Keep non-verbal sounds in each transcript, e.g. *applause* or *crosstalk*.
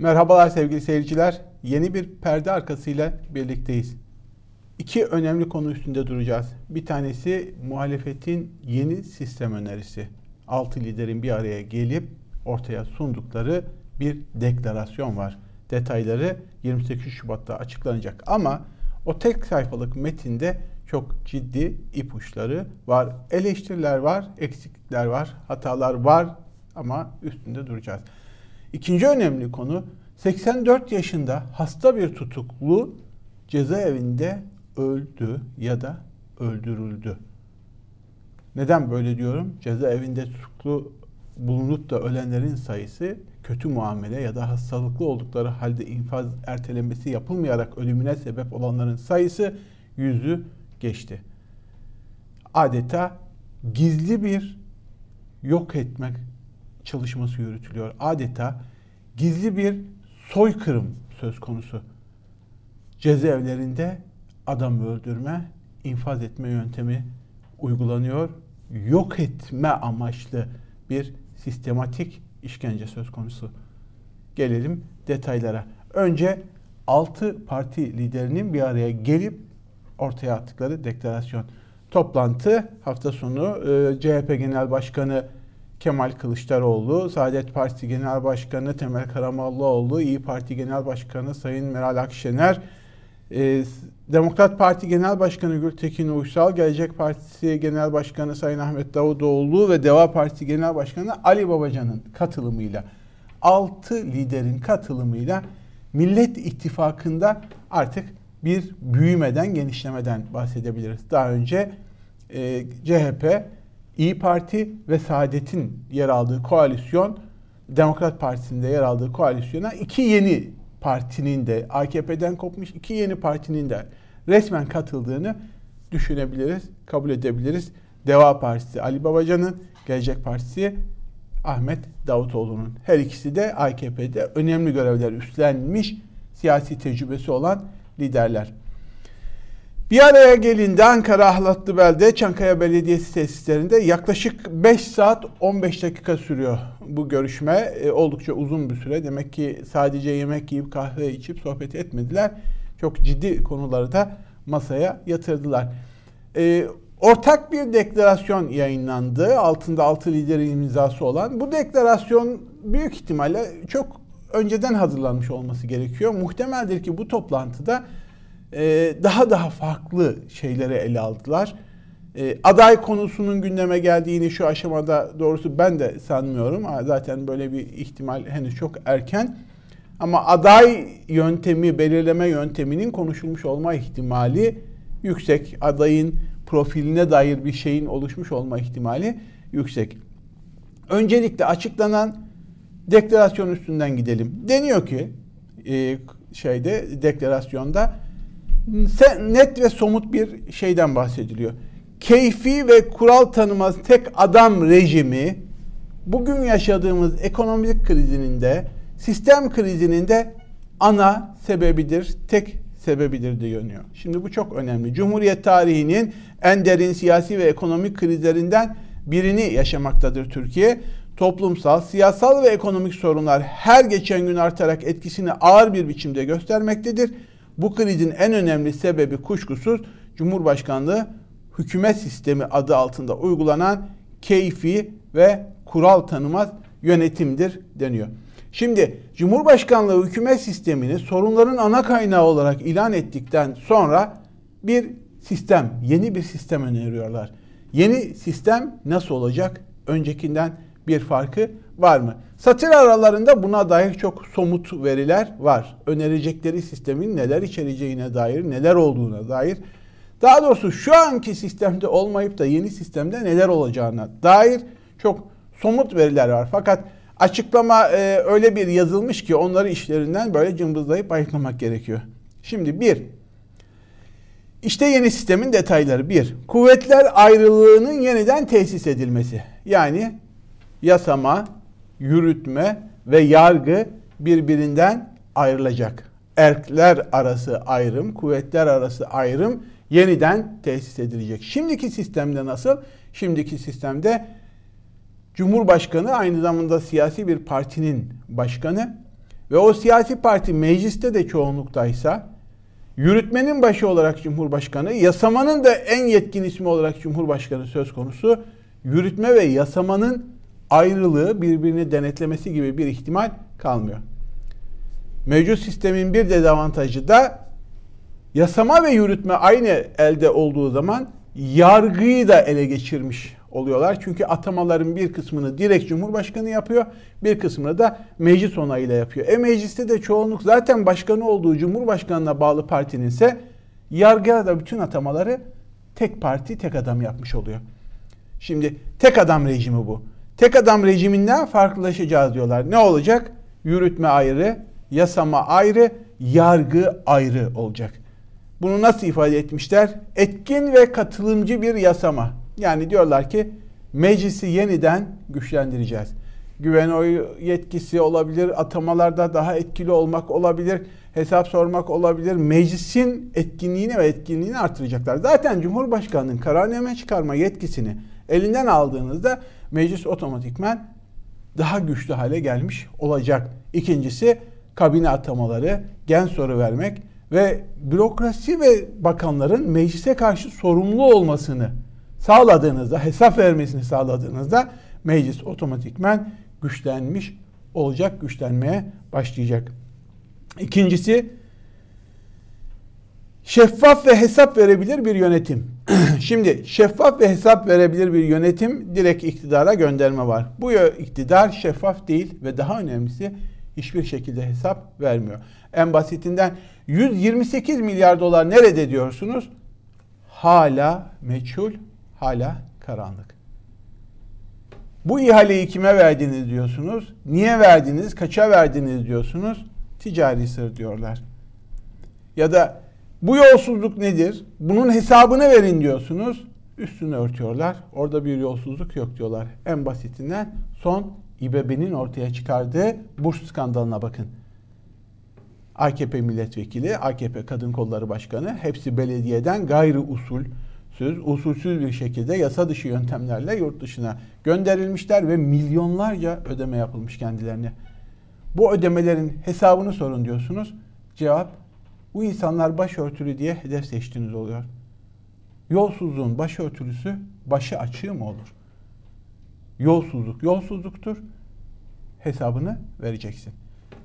Merhabalar sevgili seyirciler. Yeni bir perde arkasıyla birlikteyiz. İki önemli konu üstünde duracağız. Bir tanesi muhalefetin yeni sistem önerisi. Altı liderin bir araya gelip ortaya sundukları bir deklarasyon var. Detayları 28 Şubat'ta açıklanacak ama o tek sayfalık metinde çok ciddi ipuçları var. Eleştiriler var, eksiklikler var, hatalar var ama üstünde duracağız. İkinci önemli konu 84 yaşında hasta bir tutuklu cezaevinde öldü ya da öldürüldü. Neden böyle diyorum? Cezaevinde tutuklu bulunup da ölenlerin sayısı kötü muamele ya da hastalıklı oldukları halde infaz ertelemesi yapılmayarak ölümüne sebep olanların sayısı yüzü geçti. Adeta gizli bir yok etmek çalışması yürütülüyor. Adeta gizli bir soykırım söz konusu. Cezaevlerinde adam öldürme, infaz etme yöntemi uygulanıyor. Yok etme amaçlı bir sistematik işkence söz konusu. Gelelim detaylara. Önce 6 parti liderinin bir araya gelip ortaya attıkları deklarasyon. Toplantı hafta sonu e, CHP Genel Başkanı Kemal Kılıçdaroğlu, Saadet Partisi Genel Başkanı Temel Karamollaoğlu, İyi Parti Genel Başkanı Sayın Meral Akşener, e, Demokrat Parti Genel Başkanı Gültekin Uysal, Gelecek Partisi Genel Başkanı Sayın Ahmet Davutoğlu ve Deva Partisi Genel Başkanı Ali Babacan'ın katılımıyla 6 liderin katılımıyla Millet İttifakı'nda artık bir büyümeden, genişlemeden bahsedebiliriz. Daha önce e, CHP, İyi Parti ve Saadet'in yer aldığı koalisyon, Demokrat Partisi'nde yer aldığı koalisyona iki yeni partinin de AKP'den kopmuş iki yeni partinin de resmen katıldığını düşünebiliriz, kabul edebiliriz. Deva Partisi Ali Babacan'ın, Gelecek Partisi Ahmet Davutoğlu'nun. Her ikisi de AKP'de önemli görevler üstlenmiş siyasi tecrübesi olan liderler. Bir araya gelindi Ankara Ahlatlıbel'de Çankaya Belediyesi tesislerinde yaklaşık 5 saat 15 dakika sürüyor bu görüşme. E, oldukça uzun bir süre. Demek ki sadece yemek yiyip kahve içip sohbet etmediler. Çok ciddi konuları da masaya yatırdılar. E, ortak bir deklarasyon yayınlandı. Altında altı liderin imzası olan. Bu deklarasyon büyük ihtimalle çok önceden hazırlanmış olması gerekiyor. Muhtemeldir ki bu toplantıda e, daha daha farklı şeyleri ele aldılar. E, aday konusunun gündeme geldiğini şu aşamada doğrusu ben de sanmıyorum. Zaten böyle bir ihtimal henüz çok erken. Ama aday yöntemi, belirleme yönteminin konuşulmuş olma ihtimali yüksek. Adayın profiline dair bir şeyin oluşmuş olma ihtimali yüksek. Öncelikle açıklanan deklarasyon üstünden gidelim. Deniyor ki e, şeyde deklarasyonda net ve somut bir şeyden bahsediliyor. Keyfi ve kural tanımaz tek adam rejimi bugün yaşadığımız ekonomik krizinin de sistem krizinin de ana sebebidir, tek sebebidir diyor. Şimdi bu çok önemli. Cumhuriyet tarihinin en derin siyasi ve ekonomik krizlerinden birini yaşamaktadır Türkiye. Toplumsal, siyasal ve ekonomik sorunlar her geçen gün artarak etkisini ağır bir biçimde göstermektedir bu krizin en önemli sebebi kuşkusuz Cumhurbaşkanlığı hükümet sistemi adı altında uygulanan keyfi ve kural tanımaz yönetimdir deniyor. Şimdi Cumhurbaşkanlığı hükümet sistemini sorunların ana kaynağı olarak ilan ettikten sonra bir sistem, yeni bir sistem öneriyorlar. Yeni sistem nasıl olacak? Öncekinden bir farkı var mı? Satır aralarında buna dair çok somut veriler var. Önerecekleri sistemin neler içereceğine dair, neler olduğuna dair. Daha doğrusu şu anki sistemde olmayıp da yeni sistemde neler olacağına dair çok somut veriler var. Fakat açıklama e, öyle bir yazılmış ki onları işlerinden böyle cımbızlayıp ayıklamak gerekiyor. Şimdi bir, işte yeni sistemin detayları. Bir, kuvvetler ayrılığının yeniden tesis edilmesi. Yani yasama, yürütme ve yargı birbirinden ayrılacak. Erkler arası ayrım, kuvvetler arası ayrım yeniden tesis edilecek. Şimdiki sistemde nasıl? Şimdiki sistemde Cumhurbaşkanı aynı zamanda siyasi bir partinin başkanı ve o siyasi parti mecliste de çoğunluktaysa yürütmenin başı olarak Cumhurbaşkanı, yasamanın da en yetkin ismi olarak Cumhurbaşkanı söz konusu. Yürütme ve yasamanın ayrılığı birbirini denetlemesi gibi bir ihtimal kalmıyor. Mevcut sistemin bir dezavantajı da yasama ve yürütme aynı elde olduğu zaman yargıyı da ele geçirmiş oluyorlar. Çünkü atamaların bir kısmını direkt Cumhurbaşkanı yapıyor, bir kısmını da meclis onayıyla yapıyor. E mecliste de çoğunluk zaten başkanı olduğu Cumhurbaşkanına bağlı partinin ise yargıya da bütün atamaları tek parti, tek adam yapmış oluyor. Şimdi tek adam rejimi bu. Tek adam rejiminden farklılaşacağız diyorlar. Ne olacak? Yürütme ayrı, yasama ayrı, yargı ayrı olacak. Bunu nasıl ifade etmişler? Etkin ve katılımcı bir yasama. Yani diyorlar ki meclisi yeniden güçlendireceğiz. Güven oyu yetkisi olabilir, atamalarda daha etkili olmak olabilir, hesap sormak olabilir. Meclisin etkinliğini ve etkinliğini artıracaklar. Zaten Cumhurbaşkanı'nın kararname çıkarma yetkisini elinden aldığınızda meclis otomatikmen daha güçlü hale gelmiş olacak. İkincisi kabine atamaları, gen soru vermek ve bürokrasi ve bakanların meclise karşı sorumlu olmasını sağladığınızda, hesap vermesini sağladığınızda meclis otomatikmen güçlenmiş olacak, güçlenmeye başlayacak. İkincisi şeffaf ve hesap verebilir bir yönetim. *clears throat* Şimdi şeffaf ve hesap verebilir bir yönetim direkt iktidara gönderme var. Bu iktidar şeffaf değil ve daha önemlisi hiçbir şekilde hesap vermiyor. En basitinden 128 milyar dolar nerede diyorsunuz? Hala meçhul, hala karanlık. Bu ihaleyi kime verdiniz diyorsunuz? Niye verdiniz? Kaça verdiniz diyorsunuz? Ticari sır diyorlar. Ya da bu yolsuzluk nedir? Bunun hesabını verin diyorsunuz. Üstünü örtüyorlar. Orada bir yolsuzluk yok diyorlar. En basitinden son İBB'nin ortaya çıkardığı burs skandalına bakın. AKP milletvekili, AKP Kadın Kolları Başkanı hepsi belediyeden gayri usulsüz, usulsüz bir şekilde yasa dışı yöntemlerle yurt dışına gönderilmişler ve milyonlarca ödeme yapılmış kendilerine. Bu ödemelerin hesabını sorun diyorsunuz. Cevap bu insanlar başörtülü diye hedef seçtiğiniz oluyor. Yolsuzluğun başörtülüsü başı açığı mı olur? Yolsuzluk yolsuzluktur. Hesabını vereceksin.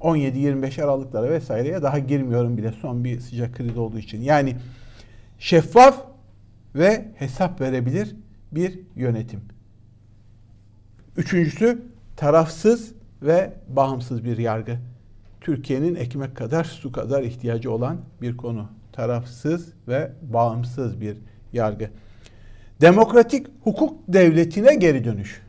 17-25 Aralıklara vesaireye daha girmiyorum bile son bir sıcak kriz olduğu için. Yani şeffaf ve hesap verebilir bir yönetim. Üçüncüsü tarafsız ve bağımsız bir yargı. Türkiye'nin ekmek kadar su kadar ihtiyacı olan bir konu. Tarafsız ve bağımsız bir yargı. Demokratik hukuk devletine geri dönüş.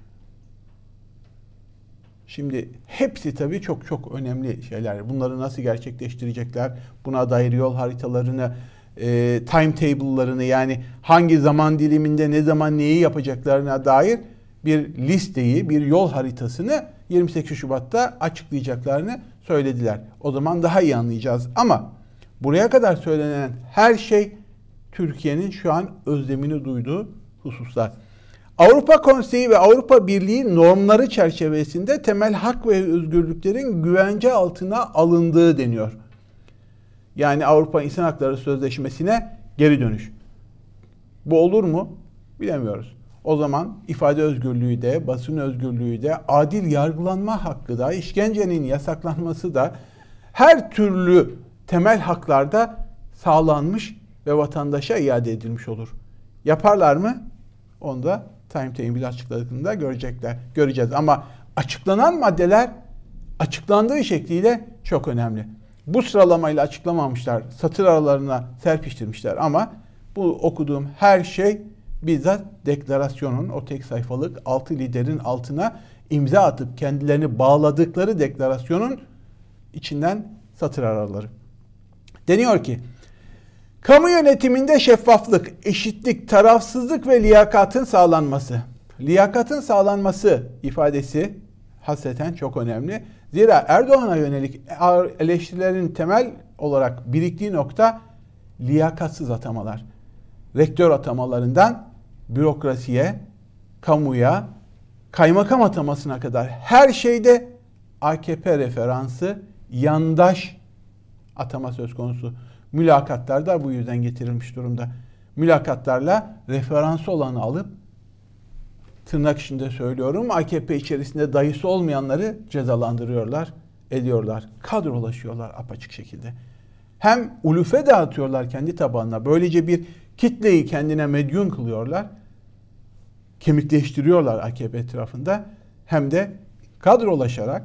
Şimdi hepsi tabii çok çok önemli şeyler. Bunları nasıl gerçekleştirecekler? Buna dair yol haritalarını, e, timetable'larını yani hangi zaman diliminde ne zaman neyi yapacaklarına dair bir listeyi, bir yol haritasını 28 Şubat'ta açıklayacaklarını söylediler. O zaman daha iyi anlayacağız. Ama buraya kadar söylenen her şey Türkiye'nin şu an özlemini duyduğu hususlar. Avrupa Konseyi ve Avrupa Birliği normları çerçevesinde temel hak ve özgürlüklerin güvence altına alındığı deniyor. Yani Avrupa İnsan Hakları Sözleşmesi'ne geri dönüş. Bu olur mu? Bilemiyoruz. O zaman ifade özgürlüğü de, basın özgürlüğü de, adil yargılanma hakkı da, işkencenin yasaklanması da her türlü temel haklarda sağlanmış ve vatandaşa iade edilmiş olur. Yaparlar mı? Onu da timetable açıkladığında görecekler, göreceğiz. Ama açıklanan maddeler açıklandığı şekliyle çok önemli. Bu sıralamayla açıklamamışlar, satır aralarına serpiştirmişler ama bu okuduğum her şey bizzat deklarasyonun o tek sayfalık altı liderin altına imza atıp kendilerini bağladıkları deklarasyonun içinden satır araları. Deniyor ki kamu yönetiminde şeffaflık, eşitlik, tarafsızlık ve liyakatın sağlanması. Liyakatın sağlanması ifadesi hasreten çok önemli. Zira Erdoğan'a yönelik eleştirilerin temel olarak biriktiği nokta liyakatsız atamalar rektör atamalarından bürokrasiye, kamuya, kaymakam atamasına kadar her şeyde AKP referansı yandaş atama söz konusu. Mülakatlar da bu yüzden getirilmiş durumda. Mülakatlarla referansı olanı alıp tırnak içinde söylüyorum AKP içerisinde dayısı olmayanları cezalandırıyorlar, ediyorlar. Kadrolaşıyorlar apaçık şekilde. Hem ulufe dağıtıyorlar kendi tabanına. Böylece bir kitleyi kendine medyun kılıyorlar. Kemikleştiriyorlar AKP etrafında. Hem de kadrolaşarak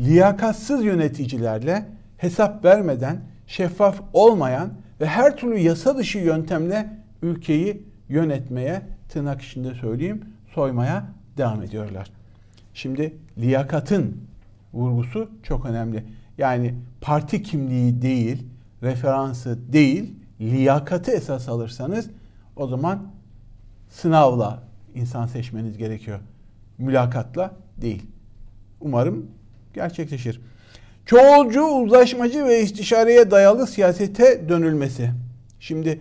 liyakatsız yöneticilerle hesap vermeden, şeffaf olmayan ve her türlü yasa dışı yöntemle ülkeyi yönetmeye tırnak içinde söyleyeyim soymaya devam ediyorlar. Şimdi liyakatın vurgusu çok önemli. Yani parti kimliği değil, referansı değil, liyakatı esas alırsanız o zaman sınavla insan seçmeniz gerekiyor. Mülakatla değil. Umarım gerçekleşir. Çoğulcu, uzlaşmacı ve istişareye dayalı siyasete dönülmesi. Şimdi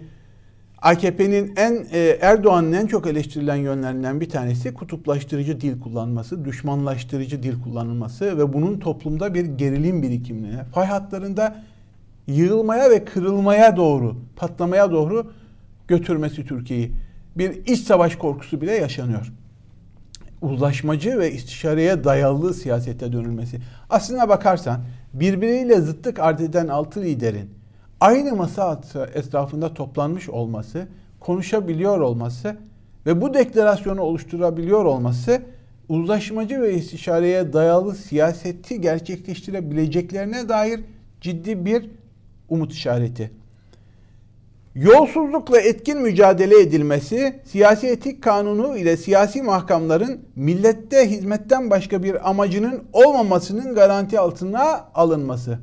AKP'nin en e, Erdoğan'ın en çok eleştirilen yönlerinden bir tanesi kutuplaştırıcı dil kullanması, düşmanlaştırıcı dil kullanılması ve bunun toplumda bir gerilim birikimine, fay hatlarında yığılmaya ve kırılmaya doğru, patlamaya doğru götürmesi Türkiye'yi. Bir iç savaş korkusu bile yaşanıyor. Uzlaşmacı ve istişareye dayalı siyasete dönülmesi. Aslına bakarsan birbiriyle zıttık art eden altı liderin aynı masa etrafında toplanmış olması, konuşabiliyor olması ve bu deklarasyonu oluşturabiliyor olması uzlaşmacı ve istişareye dayalı siyaseti gerçekleştirebileceklerine dair ciddi bir umut işareti. Yolsuzlukla etkin mücadele edilmesi, siyasi etik kanunu ile siyasi mahkamların millette hizmetten başka bir amacının olmamasının garanti altına alınması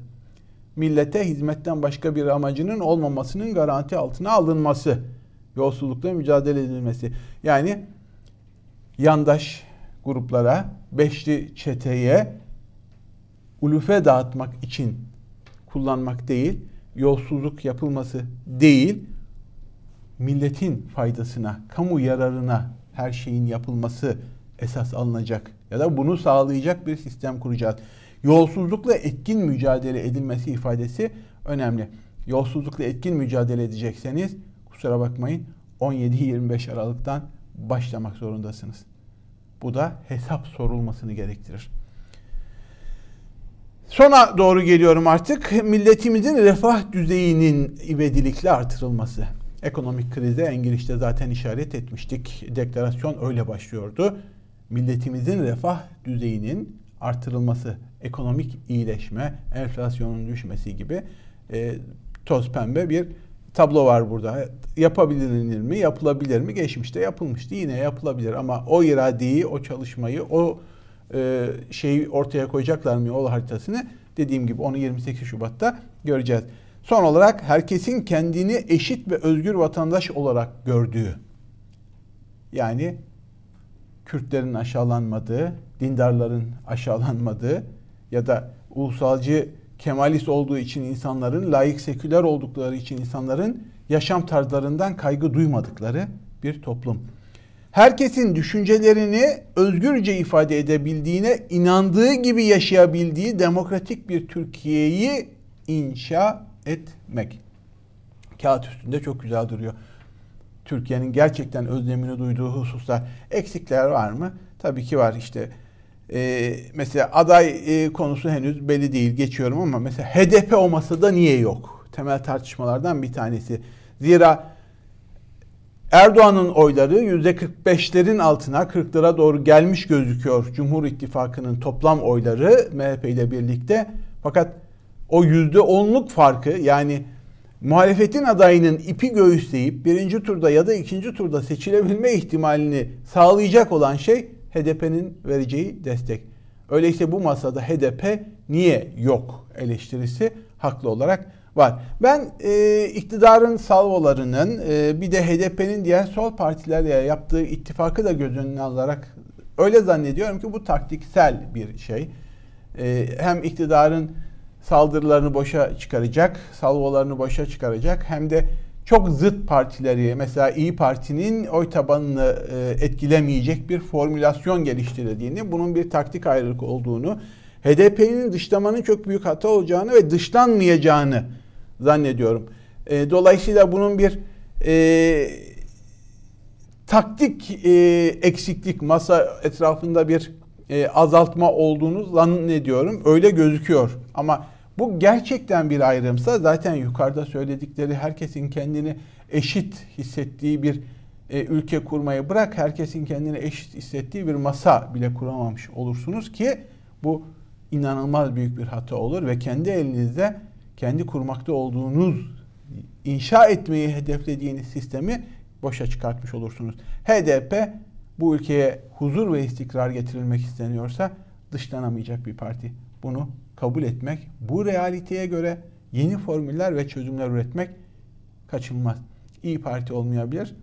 millete hizmetten başka bir amacının olmamasının garanti altına alınması. Yolsuzlukla mücadele edilmesi. Yani yandaş gruplara, beşli çeteye ulufe dağıtmak için kullanmak değil, yolsuzluk yapılması değil, milletin faydasına, kamu yararına her şeyin yapılması esas alınacak ya da bunu sağlayacak bir sistem kuracağız yolsuzlukla etkin mücadele edilmesi ifadesi önemli. Yolsuzlukla etkin mücadele edecekseniz kusura bakmayın 17-25 Aralık'tan başlamak zorundasınız. Bu da hesap sorulmasını gerektirir. Sona doğru geliyorum artık. Milletimizin refah düzeyinin ivedilikle artırılması. Ekonomik krize en girişte zaten işaret etmiştik. Deklarasyon öyle başlıyordu. Milletimizin refah düzeyinin artırılması ekonomik iyileşme, enflasyonun düşmesi gibi e, toz pembe bir tablo var burada. Yapabilir mi, yapılabilir mi? Geçmişte yapılmıştı. Yine yapılabilir ama o iradeyi, o çalışmayı, o e, şeyi ortaya koyacaklar mı yol haritasını dediğim gibi onu 28 Şubat'ta göreceğiz. Son olarak herkesin kendini eşit ve özgür vatandaş olarak gördüğü yani Kürtlerin aşağılanmadığı, dindarların aşağılanmadığı, ya da ulusalcı kemalist olduğu için insanların, layık seküler oldukları için insanların yaşam tarzlarından kaygı duymadıkları bir toplum. Herkesin düşüncelerini özgürce ifade edebildiğine inandığı gibi yaşayabildiği demokratik bir Türkiye'yi inşa etmek. Kağıt üstünde çok güzel duruyor. Türkiye'nin gerçekten özlemini duyduğu hususlar eksikler var mı? Tabii ki var işte e, mesela aday e, konusu henüz belli değil geçiyorum ama mesela HDP o masada niye yok? Temel tartışmalardan bir tanesi. Zira Erdoğan'ın oyları %45'lerin altına 40'lara doğru gelmiş gözüküyor. Cumhur İttifakı'nın toplam oyları MHP ile birlikte. Fakat o %10'luk farkı yani muhalefetin adayının ipi göğüsleyip birinci turda ya da ikinci turda seçilebilme ihtimalini sağlayacak olan şey HDP'nin vereceği destek. Öyleyse bu masada HDP niye yok eleştirisi haklı olarak var. Ben e, iktidarın salvolarının e, bir de HDP'nin diğer sol partilerle yaptığı ittifakı da göz önüne alarak öyle zannediyorum ki bu taktiksel bir şey. E, hem iktidarın saldırılarını boşa çıkaracak, salvolarını boşa çıkaracak hem de çok zıt partileri mesela İyi Parti'nin oy tabanını e, etkilemeyecek bir formülasyon geliştirdiğini, bunun bir taktik ayrılık olduğunu, HDP'nin dışlamanın çok büyük hata olacağını ve dışlanmayacağını zannediyorum. E, dolayısıyla bunun bir e, taktik e, eksiklik masa etrafında bir e, azaltma olduğunu zannediyorum. Öyle gözüküyor. Ama bu gerçekten bir ayrımsa zaten yukarıda söyledikleri herkesin kendini eşit hissettiği bir e, ülke kurmayı bırak herkesin kendini eşit hissettiği bir masa bile kuramamış olursunuz ki bu inanılmaz büyük bir hata olur ve kendi elinizde kendi kurmakta olduğunuz inşa etmeyi hedeflediğiniz sistemi boşa çıkartmış olursunuz. HDP bu ülkeye huzur ve istikrar getirilmek isteniyorsa dışlanamayacak bir parti. Bunu kabul etmek, bu realiteye göre yeni formüller ve çözümler üretmek kaçınılmaz. İyi Parti olmayabilir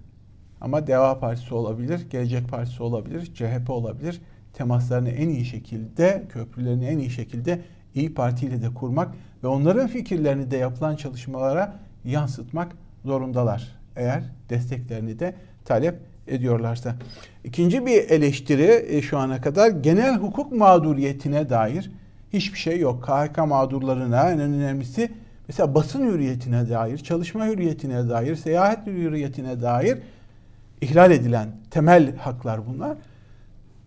ama Deva Partisi olabilir, Gelecek Partisi olabilir, CHP olabilir. Temaslarını en iyi şekilde, köprülerini en iyi şekilde İyi Parti ile de kurmak ve onların fikirlerini de yapılan çalışmalara yansıtmak zorundalar. Eğer desteklerini de talep ediyorlarsa. İkinci bir eleştiri e, şu ana kadar genel hukuk mağduriyetine dair hiçbir şey yok. KHK mağdurlarına en önemlisi mesela basın hürriyetine dair, çalışma hürriyetine dair, seyahat hürriyetine dair ihlal edilen temel haklar bunlar.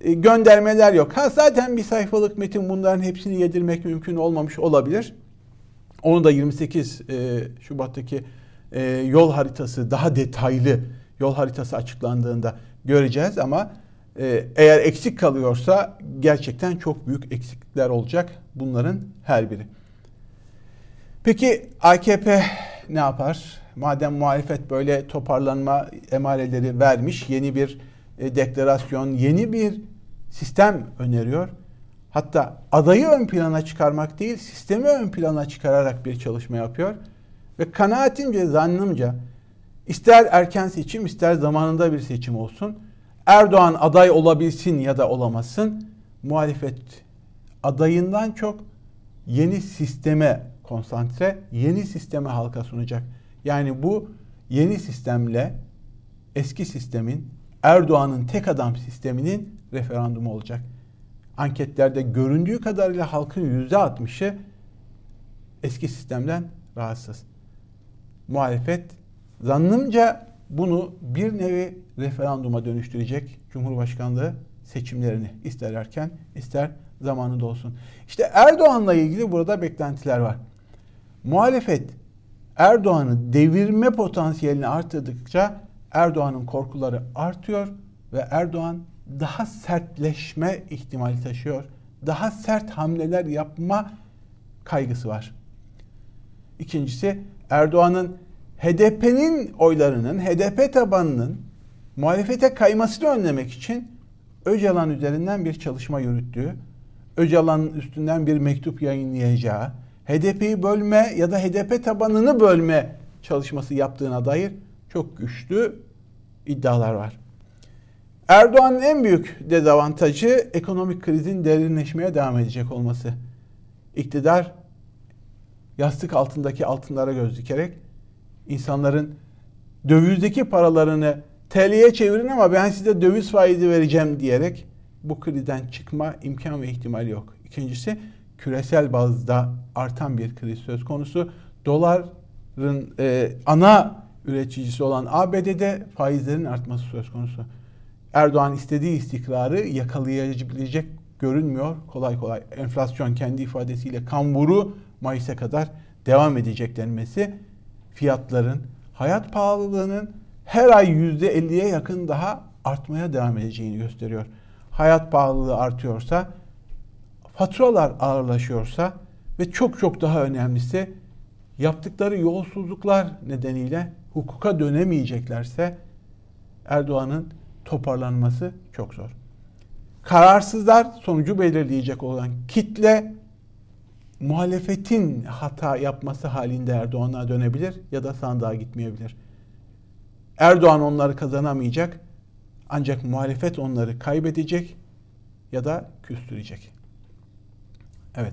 E, göndermeler yok. Ha zaten bir sayfalık metin bunların hepsini yedirmek mümkün olmamış olabilir. Onu da 28 e, Şubat'taki e, yol haritası daha detaylı yol haritası açıklandığında göreceğiz ama e, eğer eksik kalıyorsa gerçekten çok büyük eksiklikler olacak bunların her biri. Peki AKP ne yapar? Madem muhalefet böyle toparlanma emareleri vermiş, yeni bir e, deklarasyon, yeni bir sistem öneriyor. Hatta adayı ön plana çıkarmak değil, sistemi ön plana çıkararak bir çalışma yapıyor. Ve kanaatimce, zannımca ister erken seçim ister zamanında bir seçim olsun. Erdoğan aday olabilsin ya da olamasın. Muhalefet adayından çok yeni sisteme konsantre, yeni sisteme halka sunacak. Yani bu yeni sistemle eski sistemin Erdoğan'ın tek adam sisteminin referandumu olacak. Anketlerde göründüğü kadarıyla halkın yüzde altmışı eski sistemden rahatsız. Muhalefet zannımca bunu bir nevi referanduma dönüştürecek Cumhurbaşkanlığı seçimlerini ister erken ister zamanında olsun. İşte Erdoğan'la ilgili burada beklentiler var. Muhalefet Erdoğan'ı devirme potansiyelini arttırdıkça Erdoğan'ın korkuları artıyor ve Erdoğan daha sertleşme ihtimali taşıyor. Daha sert hamleler yapma kaygısı var. İkincisi Erdoğan'ın HDP'nin oylarının, HDP tabanının muhalefete kaymasını önlemek için Öcalan üzerinden bir çalışma yürüttüğü, Öcalan'ın üstünden bir mektup yayınlayacağı, HDP'yi bölme ya da HDP tabanını bölme çalışması yaptığına dair çok güçlü iddialar var. Erdoğan'ın en büyük dezavantajı ekonomik krizin derinleşmeye devam edecek olması. İktidar yastık altındaki altınlara göz dikerek insanların dövizdeki paralarını TL'ye çevirin ama ben size döviz faizi vereceğim diyerek bu krizden çıkma imkan ve ihtimal yok. İkincisi küresel bazda artan bir kriz söz konusu. Doların e, ana üreticisi olan ABD'de faizlerin artması söz konusu. Erdoğan istediği istikrarı yakalayabilecek görünmüyor kolay kolay. Enflasyon kendi ifadesiyle kamburu Mayıs'a kadar devam edecek denmesi fiyatların, hayat pahalılığının her ay %50'ye yakın daha artmaya devam edeceğini gösteriyor. Hayat pahalılığı artıyorsa, faturalar ağırlaşıyorsa ve çok çok daha önemlisi yaptıkları yolsuzluklar nedeniyle hukuka dönemeyeceklerse Erdoğan'ın toparlanması çok zor. Kararsızlar sonucu belirleyecek olan kitle muhalefetin hata yapması halinde Erdoğan'a dönebilir ya da sandığa gitmeyebilir. Erdoğan onları kazanamayacak ancak muhalefet onları kaybedecek ya da küstürecek. Evet.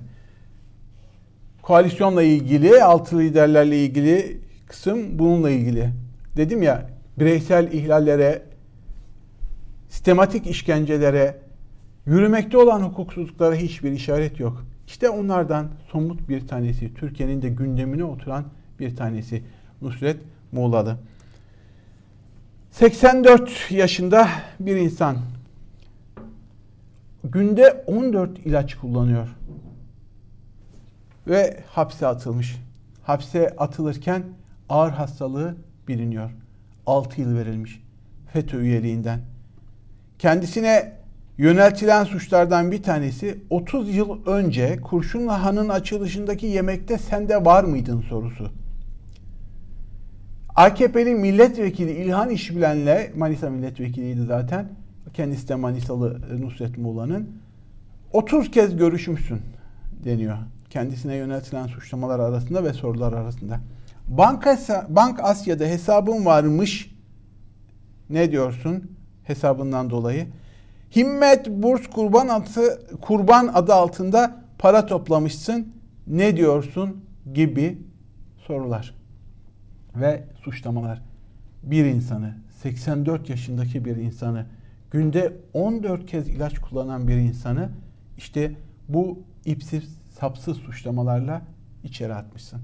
Koalisyonla ilgili, altı liderlerle ilgili kısım bununla ilgili. Dedim ya bireysel ihlallere, sistematik işkencelere, yürümekte olan hukuksuzluklara hiçbir işaret yok. İşte onlardan somut bir tanesi, Türkiye'nin de gündemine oturan bir tanesi Nusret Muğlalı. 84 yaşında bir insan günde 14 ilaç kullanıyor ve hapse atılmış. Hapse atılırken ağır hastalığı biliniyor. 6 yıl verilmiş FETÖ üyeliğinden. Kendisine yöneltilen suçlardan bir tanesi 30 yıl önce Kurşunlu Han'ın açılışındaki yemekte sende var mıydın sorusu. AKP'li milletvekili İlhan İşbilen'le Manisa milletvekiliydi zaten. Kendisi de Manisalı Nusret Muğla'nın 30 kez görüşmüşsün deniyor. Kendisine yöneltilen suçlamalar arasında ve sorular arasında. Banka, Bank Asya'da hesabın varmış. Ne diyorsun hesabından dolayı? Himmet Burs Kurban adı, Kurban adı altında para toplamışsın. Ne diyorsun gibi sorular ve suçlamalar. Bir insanı, 84 yaşındaki bir insanı, günde 14 kez ilaç kullanan bir insanı işte bu ipsiz sapsız suçlamalarla içeri atmışsın.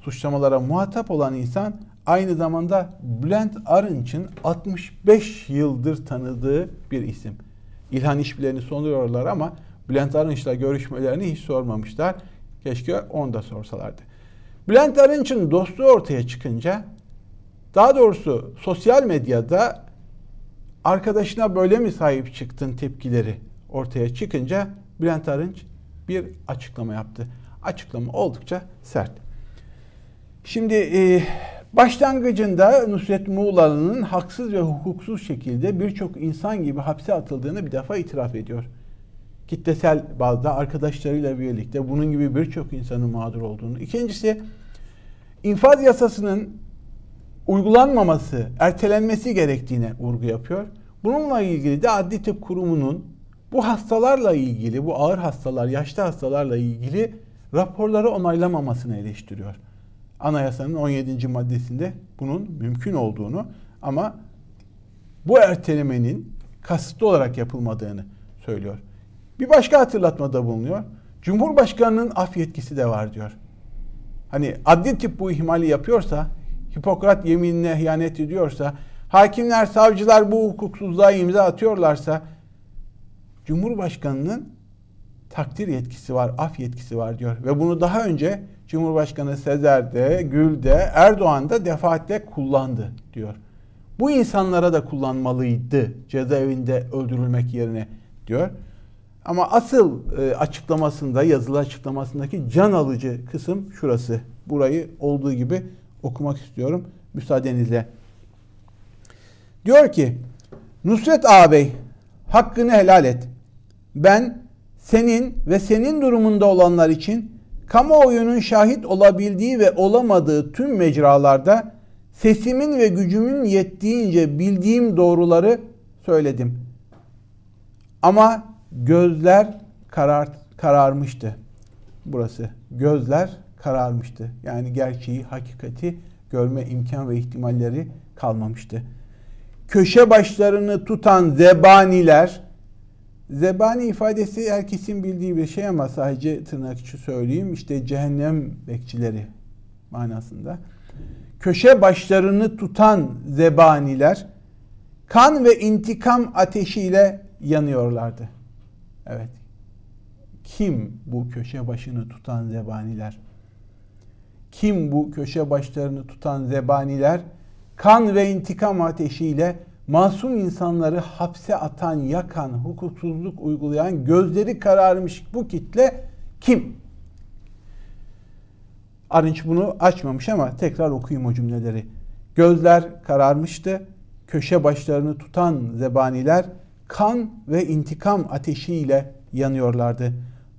Suçlamalara muhatap olan insan aynı zamanda Bülent Arınç'ın 65 yıldır tanıdığı bir isim. İlhan işbilerini soruyorlar ama Bülent Arınç'la görüşmelerini hiç sormamışlar. Keşke onu da sorsalardı. Bülent Arınç'ın dostluğu ortaya çıkınca daha doğrusu sosyal medyada arkadaşına böyle mi sahip çıktın tepkileri ortaya çıkınca Bülent Arınç bir açıklama yaptı. Açıklama oldukça sert. Şimdi e, başlangıcında Nusret Muğla'nın haksız ve hukuksuz şekilde birçok insan gibi hapse atıldığını bir defa itiraf ediyor. Kitlesel bazda arkadaşlarıyla birlikte bunun gibi birçok insanın mağdur olduğunu. İkincisi infaz yasasının uygulanmaması, ertelenmesi gerektiğine vurgu yapıyor. Bununla ilgili de Adli Tıp Kurumu'nun bu hastalarla ilgili, bu ağır hastalar, yaşlı hastalarla ilgili raporları onaylamamasını eleştiriyor. Anayasanın 17. maddesinde bunun mümkün olduğunu ama bu ertelemenin kasıtlı olarak yapılmadığını söylüyor. Bir başka hatırlatmada bulunuyor. Cumhurbaşkanının af yetkisi de var diyor. Hani adli tip bu ihmali yapıyorsa, Hipokrat yeminine ihanet ediyorsa, hakimler, savcılar bu hukuksuzluğa imza atıyorlarsa Cumhurbaşkanının takdir yetkisi var, af yetkisi var diyor. Ve bunu daha önce Cumhurbaşkanı Sezer'de, Gül'de, Erdoğan'da defaatle kullandı diyor. Bu insanlara da kullanmalıydı cezaevinde öldürülmek yerine diyor. Ama asıl e, açıklamasında, yazılı açıklamasındaki can alıcı kısım şurası. Burayı olduğu gibi okumak istiyorum müsaadenizle. Diyor ki Nusret ağabey hakkını helal et. Ben senin ve senin durumunda olanlar için kamuoyunun şahit olabildiği ve olamadığı tüm mecralarda sesimin ve gücümün yettiğince bildiğim doğruları söyledim. Ama gözler karar, kararmıştı. Burası. Gözler kararmıştı. Yani gerçeği, hakikati görme imkan ve ihtimalleri kalmamıştı. Köşe başlarını tutan zebaniler Zebani ifadesi herkesin bildiği bir şey ama sadece tırnak içi söyleyeyim. İşte cehennem bekçileri manasında. Köşe başlarını tutan zebaniler kan ve intikam ateşiyle yanıyorlardı. Evet. Kim bu köşe başını tutan zebaniler? Kim bu köşe başlarını tutan zebaniler? Kan ve intikam ateşiyle masum insanları hapse atan, yakan, hukuksuzluk uygulayan, gözleri kararmış bu kitle kim? Arınç bunu açmamış ama tekrar okuyayım o cümleleri. Gözler kararmıştı, köşe başlarını tutan zebaniler kan ve intikam ateşiyle yanıyorlardı.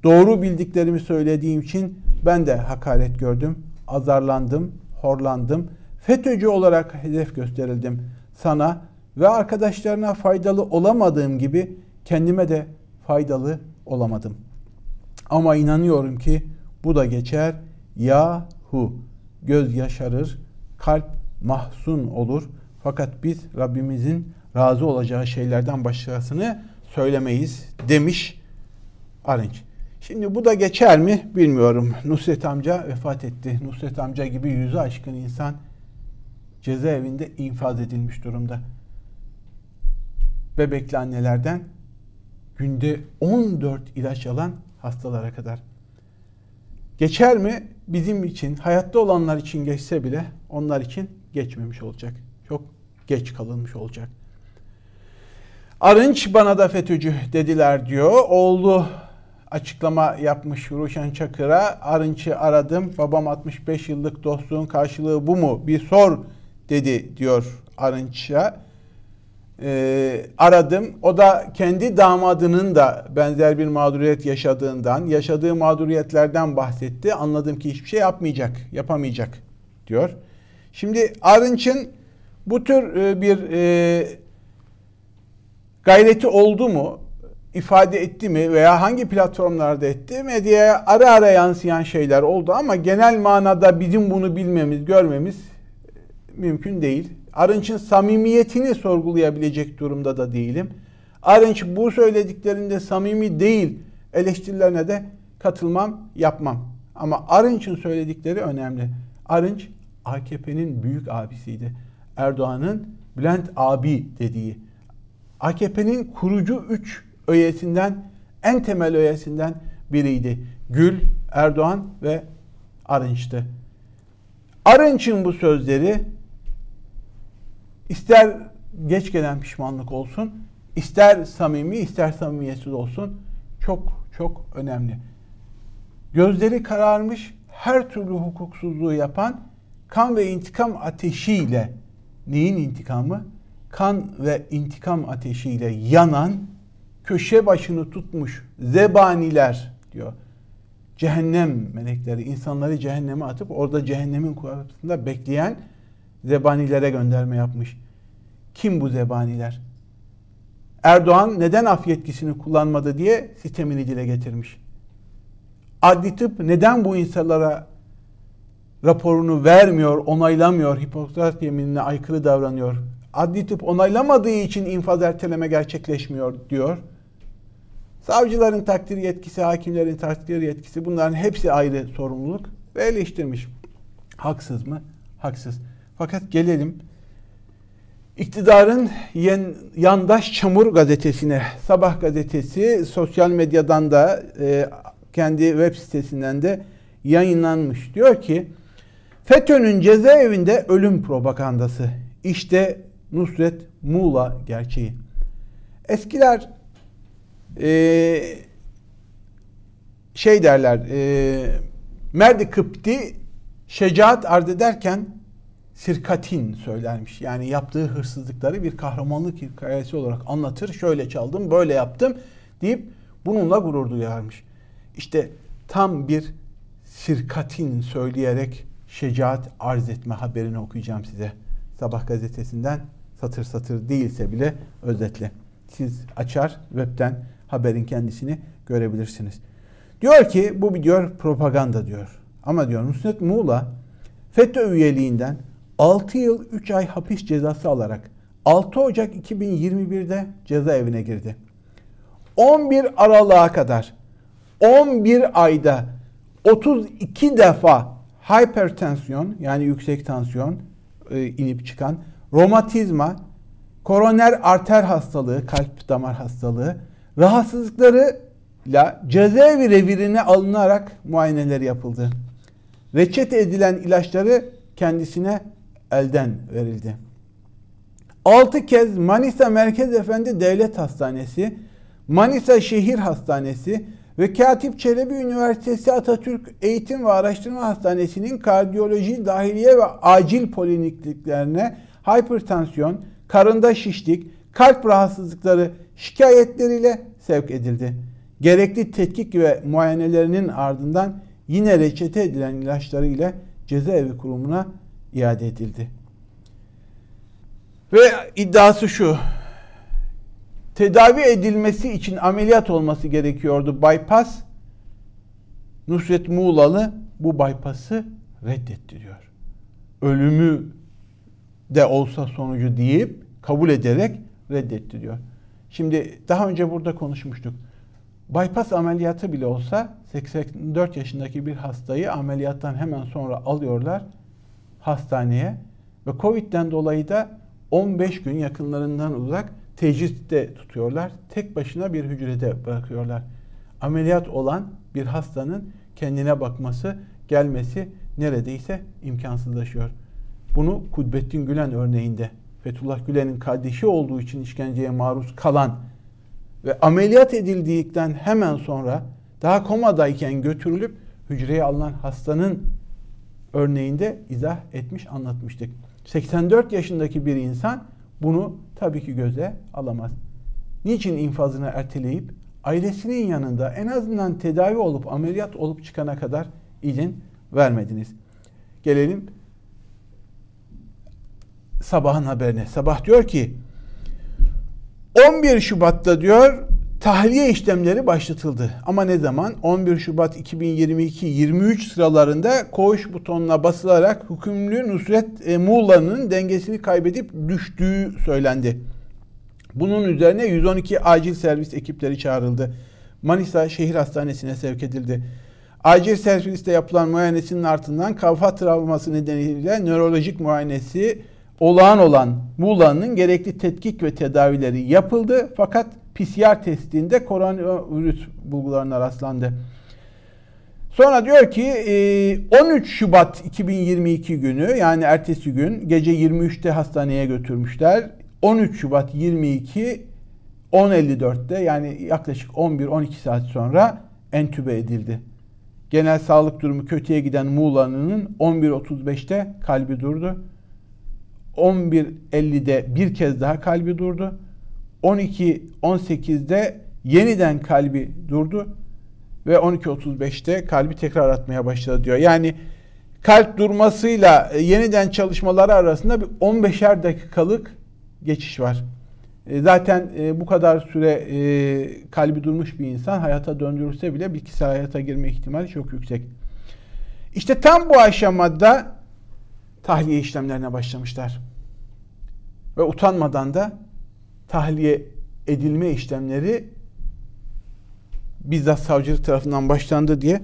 Doğru bildiklerimi söylediğim için ben de hakaret gördüm, azarlandım, horlandım. FETÖ'cü olarak hedef gösterildim. Sana ve arkadaşlarına faydalı olamadığım gibi kendime de faydalı olamadım. Ama inanıyorum ki bu da geçer. Yahu göz yaşarır, kalp mahzun olur. Fakat biz Rabbimizin razı olacağı şeylerden başkasını söylemeyiz demiş Arınç. Şimdi bu da geçer mi bilmiyorum. Nusret amca vefat etti. Nusret amca gibi yüzü aşkın insan cezaevinde infaz edilmiş durumda. Bebekli annelerden günde 14 ilaç alan hastalara kadar. Geçer mi? Bizim için, hayatta olanlar için geçse bile onlar için geçmemiş olacak. Çok geç kalınmış olacak. Arınç bana da FETÖ'cü dediler diyor. Oğlu açıklama yapmış Ruşen Çakır'a. Arınç'ı aradım. Babam 65 yıllık dostluğun karşılığı bu mu? Bir sor dedi diyor Arınç'a. Ee, aradım. O da kendi damadının da benzer bir mağduriyet yaşadığından, yaşadığı mağduriyetlerden bahsetti. Anladım ki hiçbir şey yapmayacak, yapamayacak diyor. Şimdi Arınç'ın bu tür e, bir e, gayreti oldu mu? ifade etti mi veya hangi platformlarda etti medyaya ara ara yansıyan şeyler oldu ama genel manada bizim bunu bilmemiz, görmemiz mümkün değil. Arınç'ın samimiyetini sorgulayabilecek durumda da değilim. Arınç bu söylediklerinde samimi değil eleştirilerine de katılmam, yapmam. Ama Arınç'ın söyledikleri önemli. Arınç AKP'nin büyük abisiydi. Erdoğan'ın Bülent abi dediği. AKP'nin kurucu üç öğesinden, en temel öğesinden biriydi. Gül, Erdoğan ve Arınç'tı. Arınç'ın bu sözleri ister geç gelen pişmanlık olsun, ister samimi, ister samimiyetsiz olsun çok çok önemli. Gözleri kararmış, her türlü hukuksuzluğu yapan kan ve intikam ateşiyle neyin intikamı? Kan ve intikam ateşiyle yanan köşe başını tutmuş zebaniler diyor. Cehennem melekleri insanları cehenneme atıp orada cehennemin kapısında bekleyen zebanilere gönderme yapmış. Kim bu zebaniler? Erdoğan neden af yetkisini kullanmadı diye sistemini dile getirmiş. Adli tıp neden bu insanlara raporunu vermiyor, onaylamıyor, Hipokrat yeminine aykırı davranıyor. Adli tıp onaylamadığı için infaz erteleme gerçekleşmiyor diyor. Savcıların takdir yetkisi, hakimlerin takdir yetkisi bunların hepsi ayrı sorumluluk ve eleştirmiş. Haksız mı? Haksız. Fakat gelelim iktidarın yen, yandaş çamur gazetesine, Sabah gazetesi sosyal medyadan da e, kendi web sitesinden de yayınlanmış. Diyor ki FETÖ'nün cezaevinde ölüm propagandası. İşte Nusret Muğla gerçeği. Eskiler e, şey derler e, Merdi Kıpti şecaat arz ederken sirkatin söylermiş. Yani yaptığı hırsızlıkları bir kahramanlık hikayesi olarak anlatır. Şöyle çaldım, böyle yaptım deyip bununla gurur duyarmış. İşte tam bir sirkatin söyleyerek şecaat arz etme haberini okuyacağım size. Sabah gazetesinden satır satır değilse bile özetle. Siz açar webten haberin kendisini görebilirsiniz. Diyor ki bu bir diyor propaganda diyor. Ama diyor Nusret Muğla FETÖ üyeliğinden 6 yıl 3 ay hapis cezası alarak 6 Ocak 2021'de cezaevine girdi. 11 Aralık'a kadar 11 ayda 32 defa hipertansiyon yani yüksek tansiyon e, inip çıkan romatizma, koroner arter hastalığı, kalp damar hastalığı, rahatsızlıklarıyla cezaevi revirine alınarak muayeneleri yapıldı. Reçete edilen ilaçları kendisine elden verildi. 6 kez Manisa Merkez Efendi Devlet Hastanesi, Manisa Şehir Hastanesi ve Katip Çelebi Üniversitesi Atatürk Eğitim ve Araştırma Hastanesi'nin kardiyoloji, dahiliye ve acil polikliniklerine hipertansiyon, karında şişlik, kalp rahatsızlıkları şikayetleriyle sevk edildi. Gerekli tetkik ve muayenelerinin ardından yine reçete edilen ilaçları ile cezaevi kurumuna iade edildi. Ve iddiası şu. Tedavi edilmesi için ameliyat olması gerekiyordu bypass. Nusret Muğlalı bu bypass'ı reddetti diyor. Ölümü de olsa sonucu deyip kabul ederek reddetti diyor. Şimdi daha önce burada konuşmuştuk. bypass ameliyatı bile olsa 84 yaşındaki bir hastayı ameliyattan hemen sonra alıyorlar hastaneye ve Covid'den dolayı da 15 gün yakınlarından uzak tecritte tutuyorlar. Tek başına bir hücrede bırakıyorlar. Ameliyat olan bir hastanın kendine bakması, gelmesi neredeyse imkansızlaşıyor. Bunu Kudbettin Gülen örneğinde Fethullah Gülen'in kardeşi olduğu için işkenceye maruz kalan ve ameliyat edildikten hemen sonra daha komadayken götürülüp hücreye alınan hastanın örneğinde izah etmiş, anlatmıştık. 84 yaşındaki bir insan bunu tabii ki göze alamaz. Niçin infazını erteleyip ailesinin yanında en azından tedavi olup ameliyat olup çıkana kadar izin vermediniz? Gelelim sabahın haberine. Sabah diyor ki 11 Şubat'ta diyor tahliye işlemleri başlatıldı. Ama ne zaman? 11 Şubat 2022-23 sıralarında koğuş butonuna basılarak hükümlü Nusret e, Muğla'nın dengesini kaybedip düştüğü söylendi. Bunun üzerine 112 acil servis ekipleri çağrıldı. Manisa Şehir Hastanesi'ne sevk edildi. Acil serviste yapılan muayenesinin ardından kafa travması nedeniyle nörolojik muayenesi olağan olan Muğla'nın gerekli tetkik ve tedavileri yapıldı. Fakat PCR testinde koronavirüs bulgularına rastlandı. Sonra diyor ki 13 Şubat 2022 günü yani ertesi gün gece 23'te hastaneye götürmüşler. 13 Şubat 22 10.54'te yani yaklaşık 11-12 saat sonra entübe edildi. Genel sağlık durumu kötüye giden Muğla'nın 11.35'te kalbi durdu. 11.50'de bir kez daha kalbi durdu. 12.18'de yeniden kalbi durdu ve 12.35'te kalbi tekrar atmaya başladı diyor. Yani kalp durmasıyla e, yeniden çalışmaları arasında bir 15'er dakikalık geçiş var. E, zaten e, bu kadar süre kalbi durmuş bir insan hayata döndürülse bile bir kişi hayata girme ihtimali çok yüksek. İşte tam bu aşamada tahliye işlemlerine başlamışlar. Ve utanmadan da tahliye edilme işlemleri bizzat savcılık tarafından başlandı diye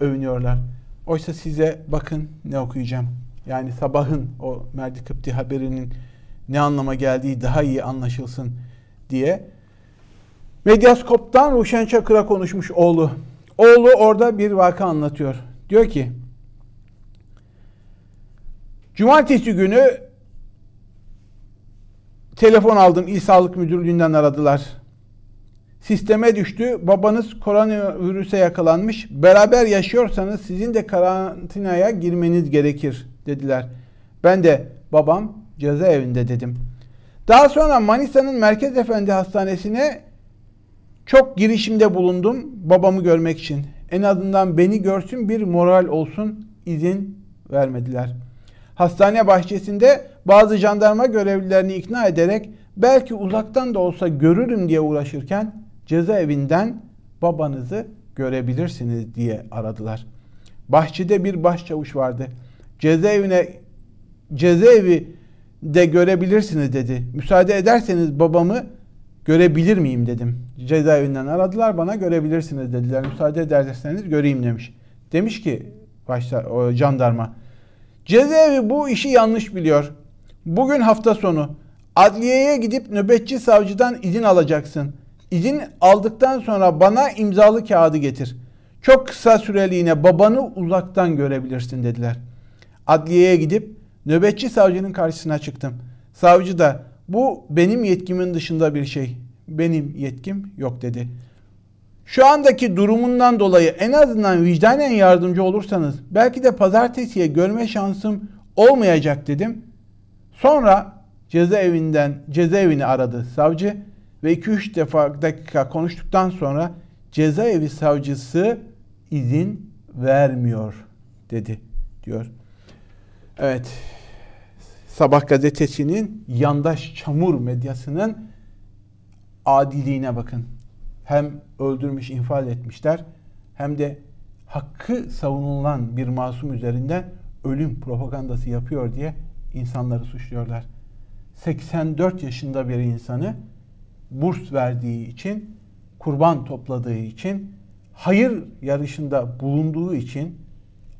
övünüyorlar. Oysa size bakın ne okuyacağım. Yani sabahın o Merdi Kıpti haberinin ne anlama geldiği daha iyi anlaşılsın diye. Medyaskop'tan Ruşen Çakır'a konuşmuş oğlu. Oğlu orada bir vaka anlatıyor. Diyor ki Cumartesi günü telefon aldım. İl Sağlık Müdürlüğü'nden aradılar. Sisteme düştü. Babanız koronavirüse yakalanmış. Beraber yaşıyorsanız sizin de karantinaya girmeniz gerekir dediler. Ben de babam cezaevinde dedim. Daha sonra Manisa'nın Merkez Efendi Hastanesi'ne çok girişimde bulundum babamı görmek için. En azından beni görsün bir moral olsun izin vermediler. Hastane bahçesinde bazı jandarma görevlilerini ikna ederek belki uzaktan da olsa görürüm diye uğraşırken cezaevinden babanızı görebilirsiniz diye aradılar. Bahçede bir başçavuş vardı. Cezaevine cezaevi de görebilirsiniz dedi. Müsaade ederseniz babamı görebilir miyim dedim. Cezaevinden aradılar bana görebilirsiniz dediler. Müsaade ederseniz göreyim demiş. Demiş ki başta o jandarma cezaevi bu işi yanlış biliyor. Bugün hafta sonu adliyeye gidip nöbetçi savcıdan izin alacaksın. İzin aldıktan sonra bana imzalı kağıdı getir. Çok kısa süreliğine babanı uzaktan görebilirsin dediler. Adliyeye gidip nöbetçi savcının karşısına çıktım. Savcı da bu benim yetkimin dışında bir şey. Benim yetkim yok dedi. Şu andaki durumundan dolayı en azından vicdanen yardımcı olursanız belki de pazartesiye görme şansım olmayacak dedim. Sonra cezaevinden cezaevini aradı savcı ve 2-3 defa dakika konuştuktan sonra cezaevi savcısı izin vermiyor dedi diyor. Evet. Sabah gazetesinin yandaş çamur medyasının adiliğine bakın. Hem öldürmüş, infaz etmişler hem de hakkı savunulan bir masum üzerinden ölüm propagandası yapıyor diye insanları suçluyorlar. 84 yaşında bir insanı burs verdiği için kurban topladığı için, hayır yarışında bulunduğu için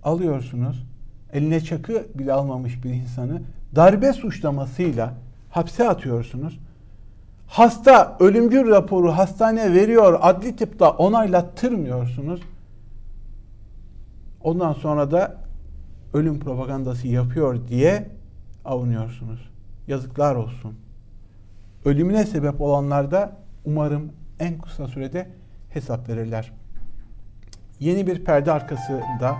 alıyorsunuz. Eline çakı bile almamış bir insanı darbe suçlamasıyla hapse atıyorsunuz. Hasta ölümcül raporu hastaneye veriyor, adli tıpta onaylattırmıyorsunuz. Ondan sonra da ölüm propagandası yapıyor diye avunuyorsunuz. Yazıklar olsun. Ölümüne sebep olanlar da umarım en kısa sürede hesap verirler. Yeni bir perde arkasında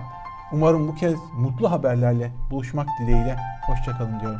umarım bu kez mutlu haberlerle buluşmak dileğiyle. Hoşçakalın diyorum.